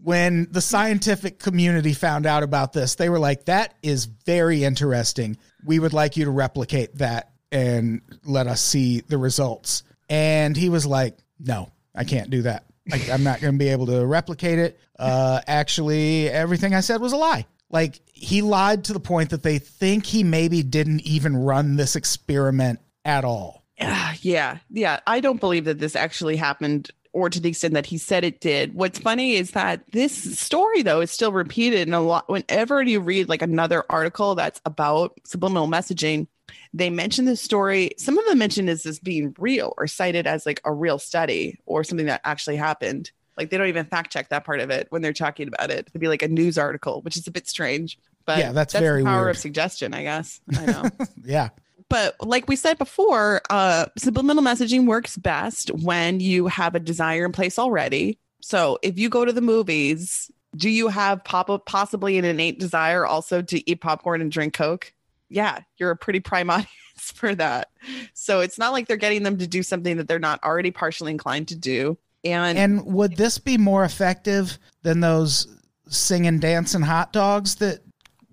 When the scientific community found out about this, they were like, that is very interesting. We would like you to replicate that and let us see the results. And he was like, no, I can't do that. I'm not going to be able to replicate it. Uh, actually, everything I said was a lie. Like, he lied to the point that they think he maybe didn't even run this experiment at all. Ah, [SIGHS] yeah, yeah. I don't believe that this actually happened, or to the extent that he said it did. What's funny is that this story, though, is still repeated in a lot. Whenever you read like another article that's about subliminal messaging, they mention this story. Some of them mention is this being real or cited as like a real study or something that actually happened. Like they don't even fact check that part of it when they're talking about it. It'd be like a news article, which is a bit strange. But Yeah, that's very the power weird. of suggestion, I guess. I know. [LAUGHS] Yeah. But like we said before, uh, subliminal messaging works best when you have a desire in place already. So if you go to the movies, do you have pop up possibly an innate desire also to eat popcorn and drink Coke? Yeah, you're a pretty prime [LAUGHS] audience for that. So it's not like they're getting them to do something that they're not already partially inclined to do. And, And would this be more effective than those singing, dancing hot dogs that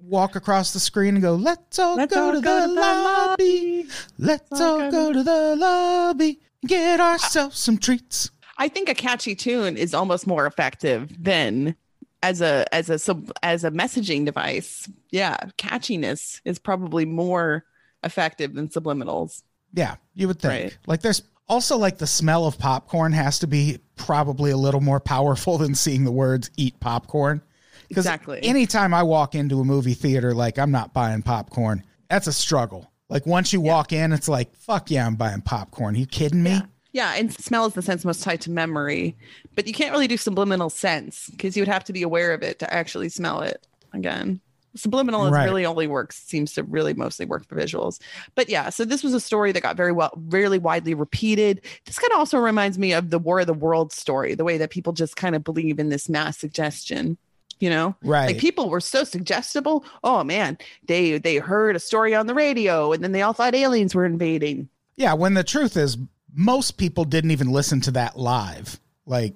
walk across the screen and go, "Let's all Let's go all to go the to the lobby. Let's all go to the lobby. Get ourselves some treats." I think a catchy tune is almost more effective than as a as a sub as a messaging device. Yeah, catchiness is probably more effective than subliminals. Yeah, you would think. Right. Like there's also like the smell of popcorn has to be probably a little more powerful than seeing the words eat popcorn. Exactly. Anytime I walk into a movie theater, like I'm not buying popcorn, that's a struggle. Like once you walk in, it's like, fuck yeah, I'm buying popcorn. you kidding me? Yeah, and smell is the sense most tied to memory, but you can't really do subliminal sense because you would have to be aware of it to actually smell it again. Subliminal is Right. really only works seems to really mostly work for visuals. But yeah, so this was a story that got very well, really widely repeated. This kind of also reminds me of the War of the Worlds story, the way that people just kind of believe in this mass suggestion. You know, Right. Like people were so suggestible. Oh man, they they heard a story on the radio, and then they all thought aliens were invading. Yeah, when the truth is, most people didn't even listen to that live. Like,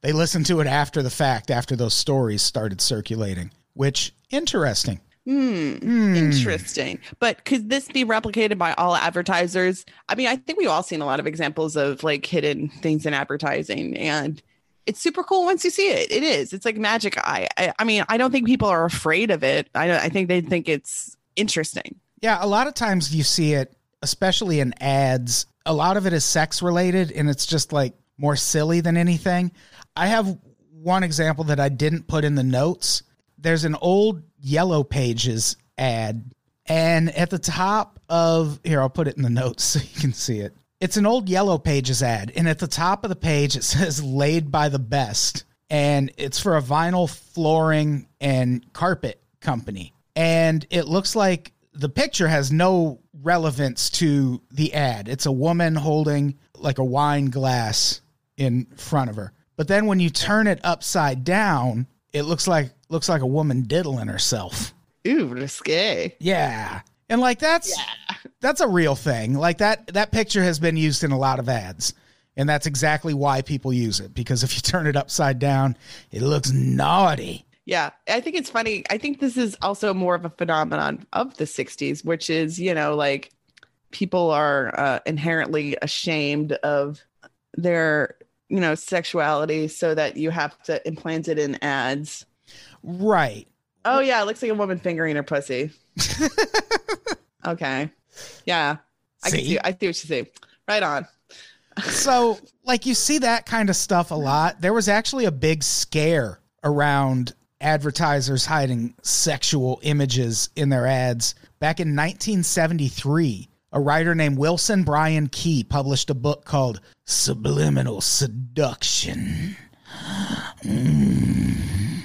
they listened to it after the fact, after those stories started circulating, which, interesting. Hmm. Interesting. But could this be replicated by all advertisers? I mean, I think we've all seen a lot of examples of like hidden things in advertising and it's super cool once you see it. It is. It's like magic eye. I, I mean, I don't think people are afraid of it. I don't, I think they think it's interesting. Yeah, a lot of times you see it, especially in ads. A lot of it is sex related and it's just like more silly than anything. I have one example that I didn't put in the notes. There's an old Yellow Pages ad, and at the top of here, I'll put it in the notes [LAUGHS] so you can see it. It's an old Yellow Pages ad, and at the top of the page, it [LAUGHS] says laid by the best, and it's for a vinyl flooring and carpet company. And it looks like the picture has no relevance to the ad. It's a woman holding like a wine glass in front of her. But then when you turn it upside down, it looks like looks like a woman diddling herself. Ooh, risque. Yeah. And like that's that's a real thing. Like that that picture has been used in a lot of ads. And that's exactly why people use it because if you [LAUGHS] turn it upside down, it looks naughty. Yeah, I think it's funny. I think this is also more of a phenomenon of the 60s, which is, you know, like people are uh, inherently ashamed of their, you know, sexuality so that you have to implant it in ads. Right. Oh, yeah, it looks like a woman fingering her pussy. [LAUGHS] okay. Yeah. I can See? see, I see what you see. Right on. [LAUGHS] so like you see that kind of stuff a lot there was actually a big scare around advertisers hiding sexual images in their ads back in 1973 a writer named wilson bryan key published a book called subliminal seduction Mm.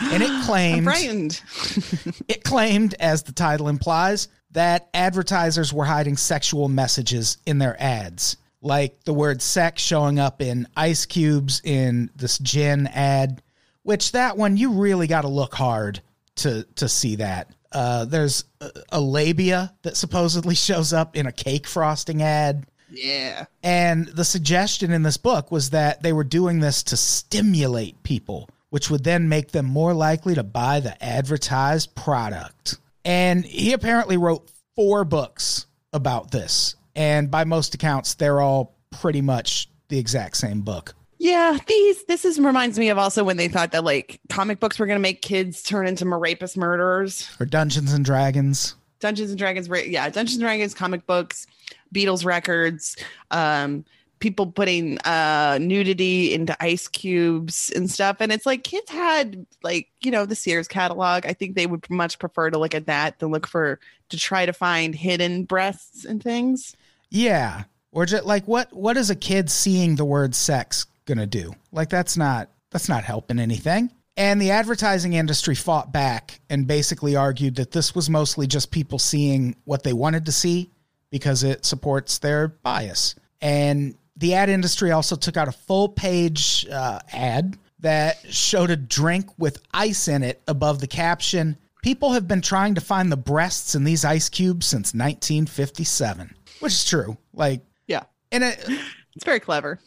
and it [GASPS] I'm claimed [LAUGHS] it claimed, as the title implies, that advertisers were hiding sexual messages in their ads, like the word sex showing up in ice cubes in this gin ad, which that one you really got to look hard to to see that. Uh, there's a, a labia that supposedly [LAUGHS] shows up in a cake frosting ad. Yeah. And the suggestion in this book was that they were doing this to stimulate people, which would then make them more likely to buy the advertised product. And he apparently wrote four books about this. And by most accounts, they're all pretty much the exact same book. Yeah, these this is reminds me of also when they thought that like comic books were going to make kids turn into rapist murderers. Or Dungeons and Dragons. Dungeons and Dragons, yeah, Dungeons and Dragons comic books, Beatles records, um, people putting uh nudity into ice cubes and stuff. And it's like kids had like, you know, the Sears catalog. I think they would much prefer to look at that than look for to try to find hidden breasts and things. Yeah. Or just like what what is a kid seeing the word sex to do? Like that's not that's not helping anything. And the advertising industry fought back and basically argued that this was mostly just people seeing what they wanted to see because it supports their bias. And the ad industry also took out a full page uh, ad that showed a drink with ice in it above the caption People have been trying to find the breasts in these ice cubes since 1957, which is true. Like, Yeah. and it, [LAUGHS] It's very clever.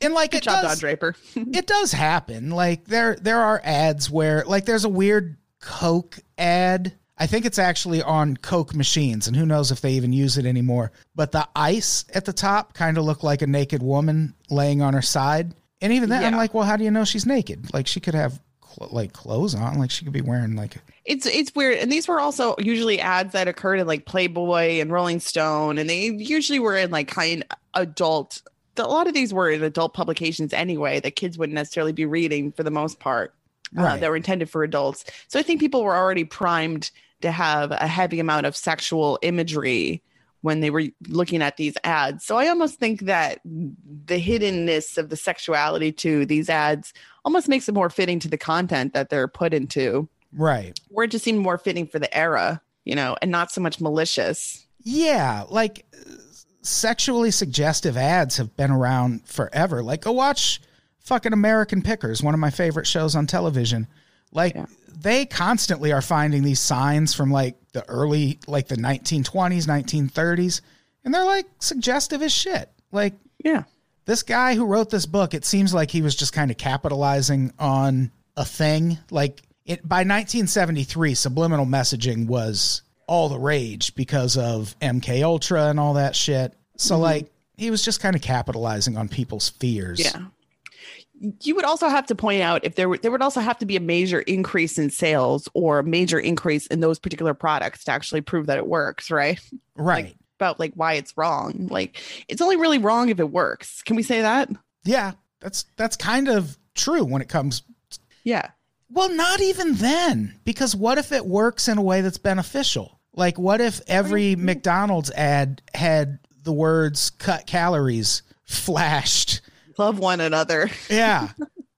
and like Good it job, does, Don Draper. [LAUGHS] it does happen. Like there there are ads where like there's a weird Coke ad. I think it's actually on Coke machines, and who knows if they even use it anymore. But the ice at the top kind of looked like a naked woman laying on her side. And even then, I'm like, well, how do you know she's naked? Like she could have cl- like clothes on. Like she could be wearing like It's it's weird, and these were also usually ads that occurred in like Playboy and Rolling Stone, and they usually were in like kind adult. A lot of these were in adult publications anyway that kids wouldn't necessarily be reading for the most part. Uh, that were intended for adults. So I think people were already primed to have a heavy amount of sexual imagery when they were looking at these ads. So I almost think that the hiddenness of the sexuality to these ads almost makes it more fitting to the content that they're put into right. where it just seemed more fitting for the era, you know, and not so much malicious. Yeah, like sexually suggestive ads have been around forever. Like go watch fucking American Pickers, one of my favorite shows on television. Like Yeah. they constantly are finding these signs from like the early like the 1920s, 1930s, and they're like suggestive as shit. Like Yeah. this guy who wrote this book, it seems like he was just kind of capitalizing on a thing. Like it by 1973, subliminal messaging was all the rage because of MK Ultra and all that shit. So mm-hmm. like he was just kind of capitalizing on people's fears. Yeah. You would also have to point out if there were, there would also have to be a major increase in sales or a major increase in those particular products to actually prove that it works, right? Right. About like why it's wrong. Like it's only really wrong if it works. Can we say that? yeah. That's that's kind of true when it comes Yeah. Well, not even then, because what if it works in a way that's beneficial? Like, what if every mm-hmm. McDonald's ad had the words cut calories flashed? Love one another. [LAUGHS] Yeah.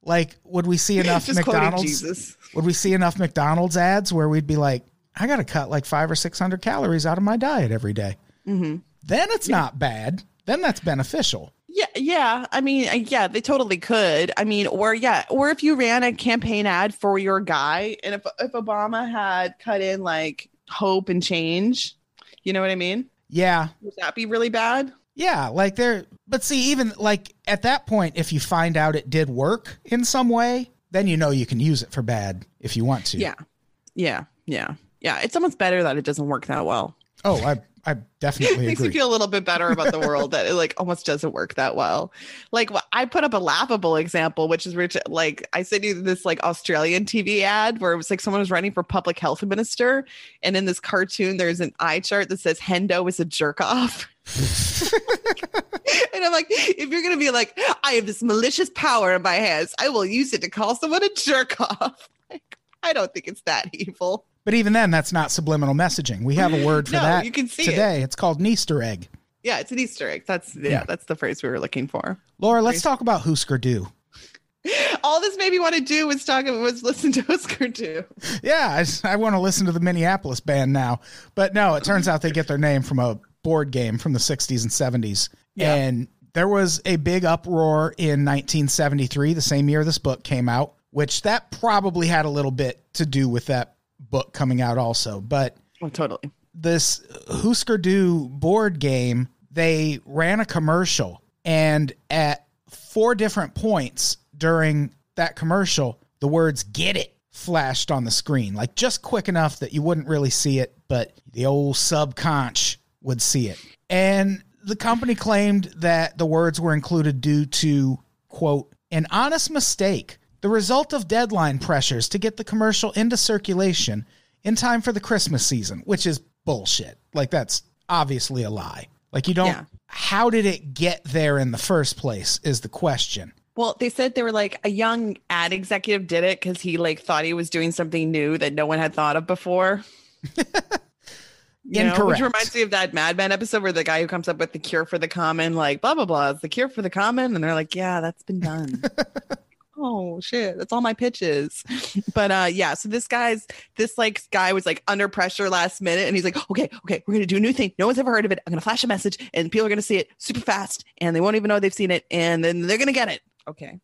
like, would we see enough [LAUGHS] Just McDonald's? Jesus. Would we see enough McDonald's ads where we'd be like, I got to cut like five or 600 calories out of my diet every day? Mm-hmm. Then it's not bad. Then that's beneficial. Yeah, yeah. I mean, uh, yeah, they totally could. I mean, or yeah, or if you ran a campaign ad for your guy, and if if Obama had cut in like hope and change, you know what I mean? Yeah. Would that be really bad? Yeah, like there, but see, even like at that point, if you find out it did work in some way, then you know you can use it for bad if you want to. Yeah, yeah, yeah, yeah. It's almost better that it doesn't work that well. Oh, I, I definitely [LAUGHS] Makes agree. me feel a little bit better about the [LAUGHS] world that it like almost doesn't work that well. Like I put up a laughable example, which is rich. Like I sent you this like Australian TV ad where it was like someone was running for public health minister, and in this cartoon there's an eye chart that says Hendo is a jerk off. [LAUGHS] [LAUGHS] and I'm like, if you're gonna be like, I have this malicious power in my hands, I will use it to call someone a jerk off. [LAUGHS] Like, I don't think it's that evil. but even then, that's not subliminal messaging. We have a word for [LAUGHS] No, that you can see it. today. It's called an Easter egg. Yeah, it's an Easter egg. That's yeah, Yeah. that's the phrase we were looking for. Laura, let's talk about Husker Du. all this made me want to do was talk was listen to Husker Du. Yeah, I want to listen to the Minneapolis band now. But no, it turns out they get their name from a board game from the 60s and 70s. Yeah. And there was a big uproar in 1973, the same year this book came out, which that probably had a little bit to do with that book coming out also. But Oh, totally. this Husker Du board game, they ran a commercial, and at four different points during that commercial, the words "Get it" flashed on the screen, like just quick enough that you wouldn't really see it, but the old subconch would see it. And the company claimed that the words were included due to quote an honest mistake, the result of deadline pressures to get the commercial into circulation in time for the Christmas season, which is bullshit. Like that's obviously a lie. Like you don't Yeah. how did it get there in the first place is the question. Well, they said they were like a young ad executive did it because he like thought he was doing something new that no one had thought of before. [LAUGHS] You know, which reminds me of that Mad Men episode where the guy who comes up with the cure for the common, like blah blah blah, it's the cure for the common, and they're like, yeah, that's been done. [LAUGHS] oh shit, that's all my pitches. But uh, yeah, so this guy's this like guy was like under pressure last minute, and he's like, okay, okay, we're gonna do a new thing. No one's ever heard of it. I'm gonna flash a message, and people are gonna see it super fast, and they won't even know they've seen it, and then they're gonna get it. Okay,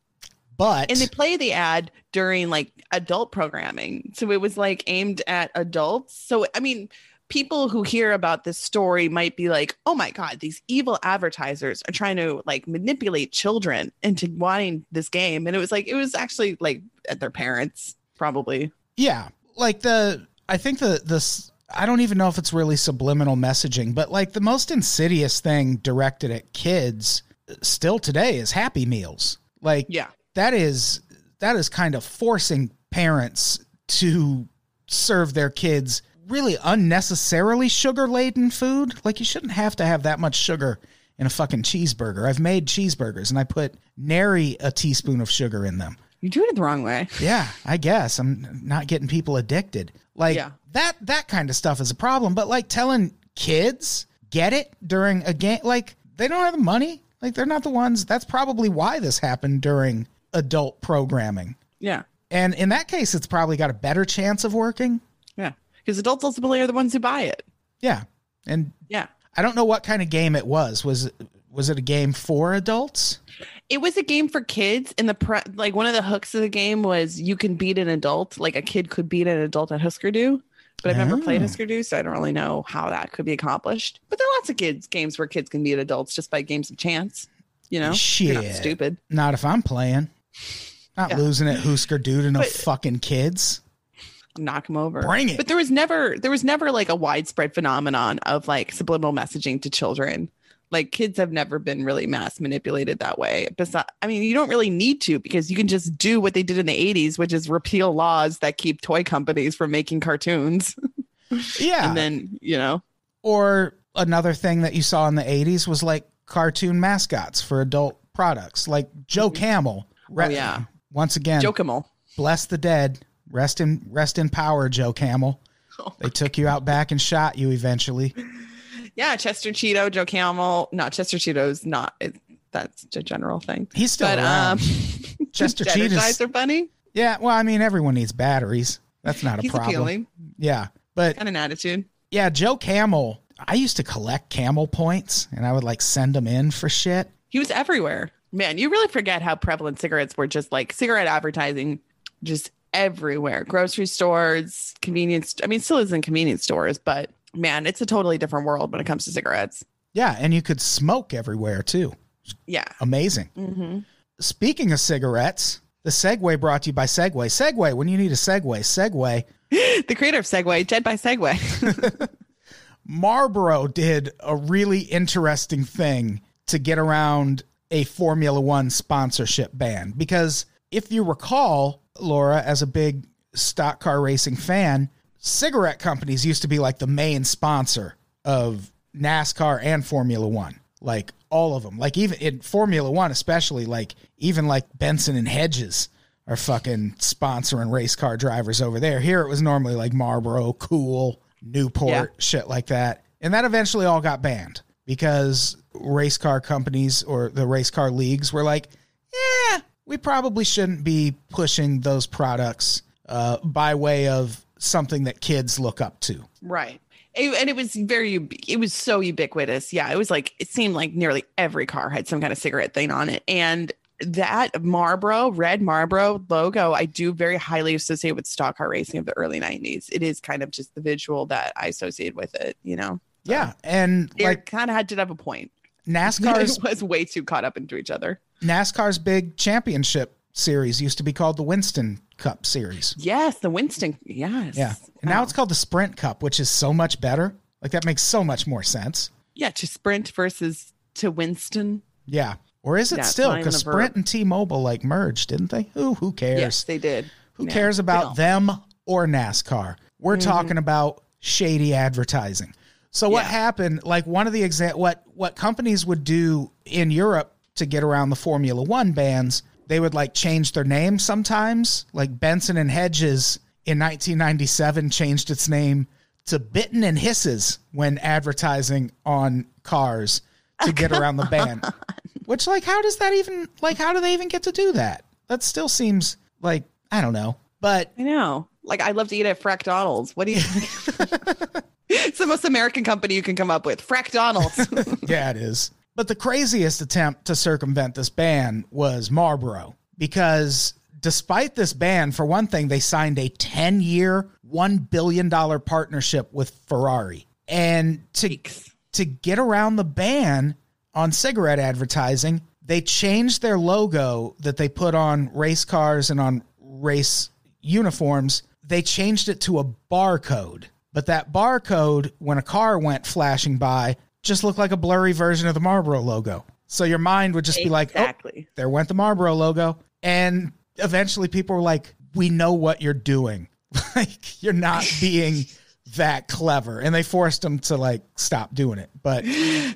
But and they play the ad during like adult programming so it was like aimed at adults so i mean people who hear about this story might be like oh my god these evil advertisers are trying to like manipulate children into wanting this game. And it was like it was actually like at their parents probably. Yeah, like the I think the this I don't even know if it's really subliminal messaging, but like the most insidious thing directed at kids uh, still today is Happy Meals. Like yeah. that is that is kind of forcing parents to serve their kids really unnecessarily sugar laden food. Like you shouldn't have to have that much sugar in a fucking cheeseburger. I've made cheeseburgers and I put nary a teaspoon of sugar in them. you're doing it the wrong way [LAUGHS] Yeah, I guess I'm not getting people addicted. Like Yeah. that that kind of stuff is a problem, but like telling kids get it during a game like they don't have the money. Like they're not the ones. That's probably why this happened during adult programming. yeah And in that case it's probably got a better chance of working. Because adults ultimately are the ones who buy it Yeah. And yeah I don't know what kind of game it was. Was it was it a game for adults? it was a game for kids and the pre- like one of the hooks of the game was you can beat an adult like a kid could beat an adult at Husker Du but I've never played Oh. Husker Du so I don't really know how that could be accomplished but there are lots of kids games where kids can beat adults just by games of chance you know You're not stupid Not if I'm playing. Not Yeah. losing at Husker Du to no But- fucking kids. Knock them over Bring it. but there was never there was never like a widespread phenomenon of like subliminal messaging to children like kids have never been really mass manipulated that way Besides, i mean you don't really need to because you can just do what they did in the 80s which is repeal laws that keep toy companies from making cartoons [LAUGHS] Yeah. and then you know or another thing that you saw in the 80s was like cartoon mascots for adult products like joe camel Mm-hmm. Oh, yeah. once again Joe Camel. bless the dead rest in rest in power joe camel. [LAUGHS] Oh they took you out back and shot you eventually. Yeah chester cheeto joe camel. Not chester cheeto's not it, that's a general thing. He's still but around. Um [LAUGHS] Chester cheddar Cheetah's- guys are funny? Yeah well i mean everyone needs batteries. That's not a he's problem. appealing. Yeah but and an attitude. yeah joe camel i used to collect camel points and i would like send them in for shit. He was everywhere. Man, you really forget how prevalent cigarettes were just like cigarette advertising just everywhere. Grocery stores, convenience I mean, still is in convenience stores, but man, it's a totally different world when it comes to cigarettes. yeah and you could smoke everywhere too Yeah. amazing hmm Speaking of cigarettes, the Segway brought to you by Segway. Segway, when you need a Segway, Segway. [GASPS] The creator of Segway, Jed by Segway. [LAUGHS] Marlboro did a really interesting thing to get around a Formula One sponsorship ban. Because if you recall, Laura, as a big stock car racing fan, cigarette companies used to be like the main sponsor of NASCAR and Formula One. Like all of them. Like even in Formula One, especially, like even like Benson and Hedges are fucking sponsoring race car drivers over there. Here it was normally like Marlboro, Kool, Newport, Yeah. shit like that. And that eventually all got banned because race car companies or the race car leagues were like, yeah, we probably shouldn't be pushing those products uh, by way of something that kids look up to. right. It- and it was very it was so ubiquitous. Yeah, it was like it seemed like nearly every car had some kind of cigarette thing on it. And that Marlboro, red Marlboro logo, I do very highly associate with stock car racing of the early 90s. It is kind of just the visual that I associate with it, you know. Yeah. And They like kind of had to have a point. NASCAR's [LAUGHS] it was way too caught up into each other. NASCAR's big championship series used to be called the Winston Cup series. Yes, the Winston. Yes. Yeah. And now it's called the Sprint Cup, which is so much better. Like that makes so much more sense. yeah to Sprint versus to Winston. Yeah. Or is it Yeah, still? Because verb. Sprint and T-Mobile like merged, didn't they? Who who cares? Yes, they did. Who cares about them or NASCAR? We're mm-hmm. talking about shady advertising. So what Yeah. happened? Like one of the exa- what what companies would do in Europe to get around the Formula One bans, they would like change their name sometimes. Like Benson and Hedges in 1997 changed its name to bitten and hisses when advertising on cars to oh, get around the ban. Which like how does that even like how do they even get to do that? That still seems like I don't know. But I know. Like I love to eat at Frack Donald's. What do you [LAUGHS] [LAUGHS] [LAUGHS] It's the most American company you can come up with. Frack Donald's. [LAUGHS] yeah, it is. But the craziest attempt to circumvent this ban was Marlboro because despite this ban, for one thing, they signed a 10 year, $1 billion partnership with Ferrari. And to, to get around the ban on cigarette advertising, they changed their logo that they put on race cars and on race uniforms. They changed it to a barcode. But that barcode, when a car went flashing by, just looked like a blurry version of the Marlboro logo. So your mind would just be like, oh, there went the Marlboro logo. And eventually people were like, we know what you're doing. [LAUGHS] like, you're not [LAUGHS] being that clever. And they forced them to like stop doing it. But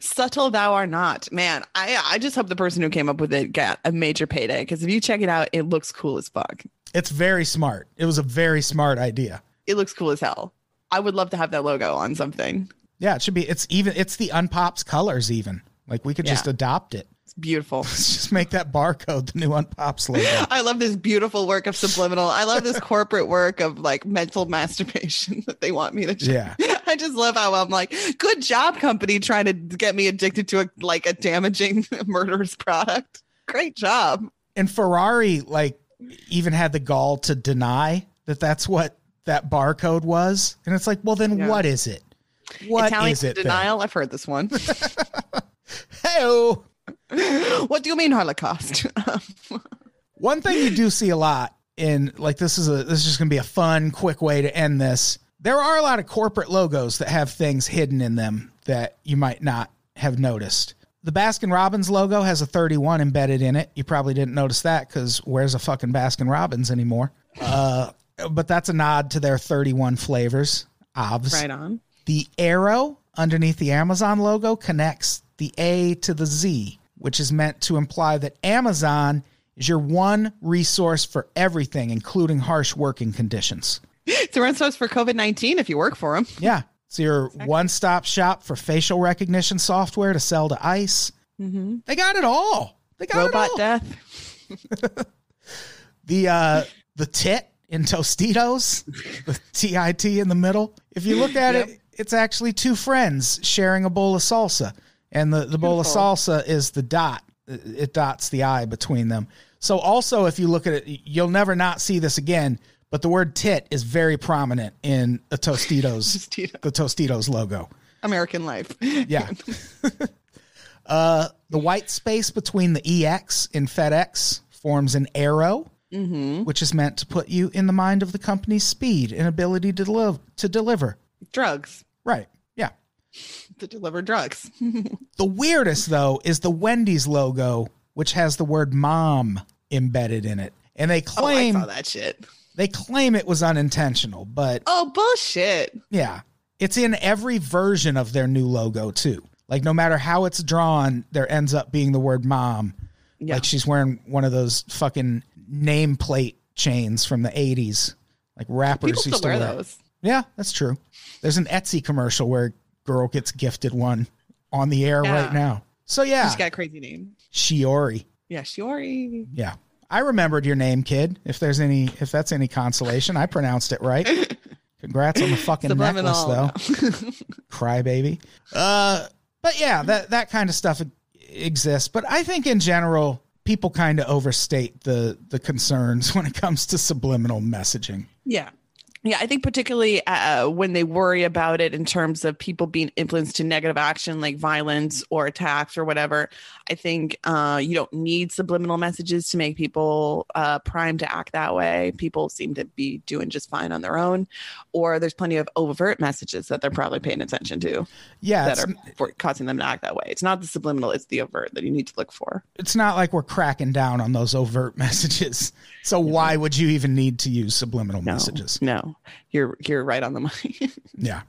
Subtle thou art not. Man, I I just hope the person who came up with it got a major payday because if you check it out, it looks cool as fuck. it's very smart. It was a very smart idea. It looks cool as hell. I would love to have that logo on something. Yeah, it should be. It's even. It's the unpops colors. Even like we could just adopt it. It's beautiful. [LAUGHS] Let's just make that barcode the new unpops logo. [LAUGHS] I love this beautiful work of subliminal. I love this corporate work of like mental masturbation [LAUGHS] that they want me to. do. Yeah. I just love how I'm like, good job, company, trying to get me addicted to a like a damaging murderous product. Great job. And Ferrari like even had the gall to deny that that's what that barcode was. And it's like, well, then Yeah. what is it? What is Italian it? denial. I've heard this one. [LAUGHS] Hey, [LAUGHS] what do you mean Holocaust? [LAUGHS] One thing you do see a lot in like this is a this is just gonna be a fun, quick way to end this. There are a lot of corporate logos that have things hidden in them that you might not have noticed. The Baskin Robbins logo has a 31 embedded in it. You probably didn't notice that because where's a fucking Baskin Robbins anymore? Uh, but that's a nod to their 31 flavors. Obvs. right on. The arrow underneath the Amazon logo connects the A to the Z, which is meant to imply that Amazon is your one resource for everything, including harsh working conditions. It's a rent source for COVID 19 if you work for them. Yeah. It's your one stop shop for facial recognition software to sell to ICE. They got it all. They got Robot it all. death. [LAUGHS] the uh the tit in Tostitos, the TIT in the middle. If you look at it, it's actually two friends sharing a bowl of salsa. And the, the bowl of salsa is the dot. It dots the I between them. So also if you look at it, you'll never not see this again, but the word tit is very prominent in a Tostitos [LAUGHS] Tostitos. the Tostitos logo. American life. Yeah. [LAUGHS] uh, the white space between the EX in FedEx forms an arrow, Mm-hmm. which is meant to put you in the mind of the company's speed and ability to, deliver. to deliver. Drugs. Right. Yeah. To deliver drugs. [LAUGHS] The weirdest, though, is the Wendy's logo, which has the word mom embedded in it. And they Oh, I claim saw that shit. they claim it was unintentional, but Oh, bullshit. Yeah. It's in every version of their new logo too. Like no matter how it's drawn, there ends up being the word mom. Yeah. Like she's wearing one of those fucking nameplate chains from the 80s. Like rappers People used still to wear wear. those. Yeah, that's true. There's an Etsy commercial where a girl gets gifted one on the air Yeah. right now. So yeah, She's got a crazy name. Shiori. Yeah, Shiori. Yeah. I remembered your name, kid. If there's any if that's any consolation, I pronounced it right. [LAUGHS] Congrats on the fucking necklace Subliminal. though. [LAUGHS] crybaby. Uh, but yeah, that that kind of stuff exists. But I think in general, people kind of overstate the the concerns [LAUGHS] when it comes to subliminal messaging. Yeah. Yeah, I think particularly uh, when they worry about it in terms of people being influenced to negative action like violence or attacks or whatever, I think uh, you don't need subliminal messages to make people uh, primed to act that way. People seem to be doing just fine on their own, or there's plenty of overt messages that they're probably paying attention to Yeah, that are for causing them to act that way. It's not the subliminal; it's the overt that you need to look for. it's not like we're cracking down on those overt [LAUGHS] messages. So why would you even need to use subliminal No, messages? no, you're you're right on the [LAUGHS] money. Yeah.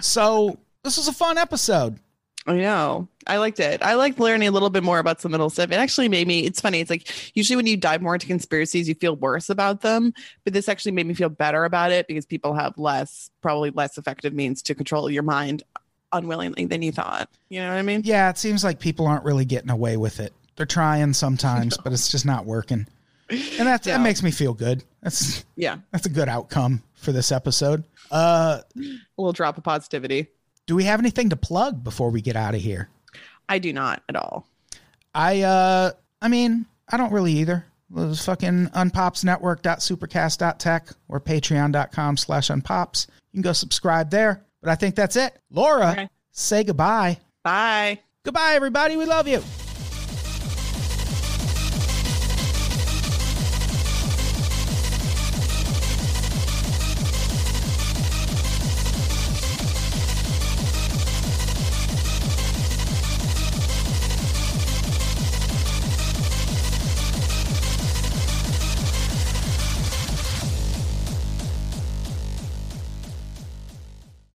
So this was a fun episode. I know. I liked it. I liked learning a little bit more about some middle stuff. It actually made me, it's funny. It's like usually when you dive more into conspiracies, you feel worse about them. But this actually made me feel better about it because people have less, probably less effective means to control your mind unwillingly than you thought. You know what I mean? Yeah, it seems like people aren't really getting away with it. They're trying sometimes, [LAUGHS] but it's just not working. And that Yeah. that makes me feel good. That's Yeah. that's a good outcome for this episode. Uh A little drop of positivity. do we have anything to plug before we get out of here? I do not at all. I uh I mean, I don't really either. It was fucking unpopsnetwork.supercast.tech or patreon.com slash unpops. You can go subscribe there. But I think that's it. Laura, Okay. say goodbye. Bye. Goodbye, everybody. We love you.